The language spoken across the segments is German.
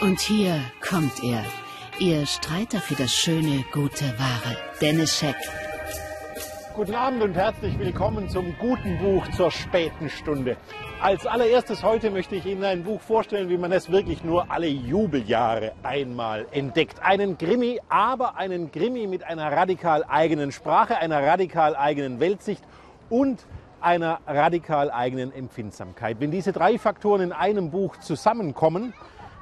Und hier kommt er, Ihr Streiter für das schöne, gute, wahre, Dennis Scheck. Guten Abend und herzlich willkommen zum guten Buch zur späten Stunde. Als allererstes heute möchte ich Ihnen ein Buch vorstellen, wie man es wirklich nur alle Jubeljahre einmal entdeckt. Einen Krimi, aber einen Krimi mit einer radikal eigenen Sprache, einer radikal eigenen Weltsicht und einer radikal eigenen Empfindsamkeit. Wenn diese drei Faktoren in einem Buch zusammenkommen,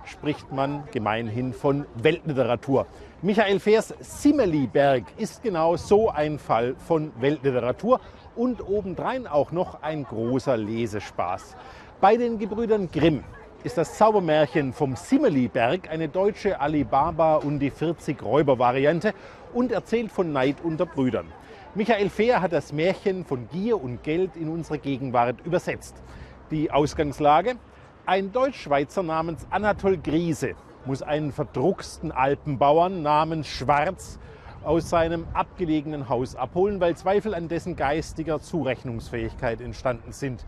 spricht man gemeinhin von Weltliteratur. Michael Fehrs Simmeliberg ist genau so ein Fall von Weltliteratur und obendrein auch noch ein großer Lesespaß. Bei den Gebrüdern Grimm ist das Zaubermärchen vom Simmeliberg eine deutsche Alibaba und die 40 Räuber-Variante und erzählt von Neid unter Brüdern. Michael Fehr hat das Märchen von Gier und Geld in unsere Gegenwart übersetzt. Die Ausgangslage? Ein Deutschschweizer namens Anatol Griese muss einen verdrucksten Alpenbauern namens Schwarz aus seinem abgelegenen Haus abholen, weil Zweifel an dessen geistiger Zurechnungsfähigkeit entstanden sind.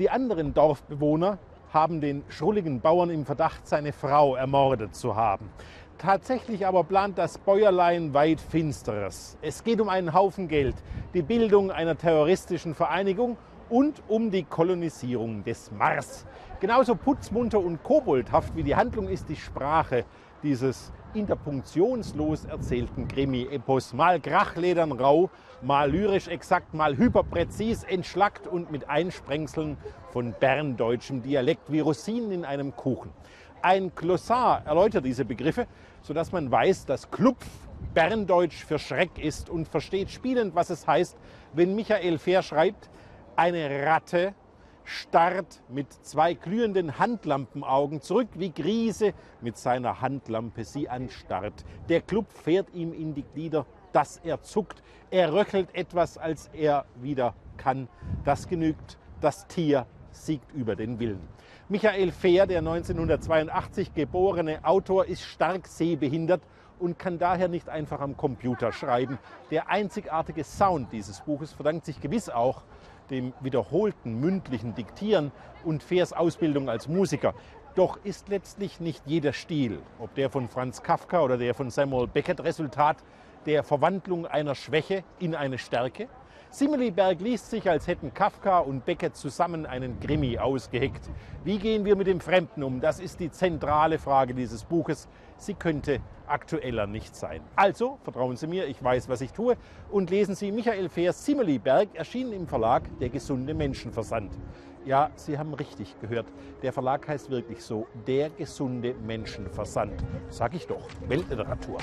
Die anderen Dorfbewohner haben den schrulligen Bauern im Verdacht, seine Frau ermordet zu haben. Tatsächlich aber plant das Bäuerlein weit Finsteres. Es geht um einen Haufen Geld, die Bildung einer terroristischen Vereinigung und um die Kolonisierung des Mars. Genauso putzmunter und koboldhaft wie die Handlung ist die Sprache dieses interpunktionslos erzählten Krimi-Epos. Mal krachledern rau, mal lyrisch exakt, mal hyperpräzis, entschlackt und mit Einsprengseln von berndeutschem Dialekt wie Rosinen in einem Kuchen. Ein Glossar erläutert diese Begriffe, sodass man weiß, dass Klupf Berndeutsch für Schreck ist und versteht spielend, was es heißt, wenn Michael Fehr schreibt, eine Ratte starrt mit zwei glühenden Handlampenaugen zurück, wie Griese mit seiner Handlampe sie anstarrt. Der Club fährt ihm in die Glieder, dass er zuckt. Er röchelt etwas, als er wieder kann. Das genügt. Das Tier siegt über den Willen. Michael Fehr, der 1982 geborene Autor, ist stark sehbehindert und kann daher nicht einfach am Computer schreiben. Der einzigartige Sound dieses Buches verdankt sich gewiss auch dem wiederholten mündlichen Diktieren und Fehrs Ausbildung als Musiker. Doch ist letztlich nicht jeder Stil, ob der von Franz Kafka oder der von Samuel Beckett, Resultat der Verwandlung einer Schwäche in eine Stärke? Simmeliberg liest sich, als hätten Kafka und Beckett zusammen einen Krimi ausgeheckt. Wie gehen wir mit dem Fremden um? Das ist die zentrale Frage dieses Buches. Sie könnte aktueller nicht sein. Also vertrauen Sie mir, ich weiß, was ich tue und lesen Sie Michael Fehrs Simmeliberg, erschienen im Verlag Der gesunde Menschenversand. Ja, Sie haben richtig gehört. Der Verlag heißt wirklich so, Der gesunde Menschenversand. Sag ich doch, Weltliteratur.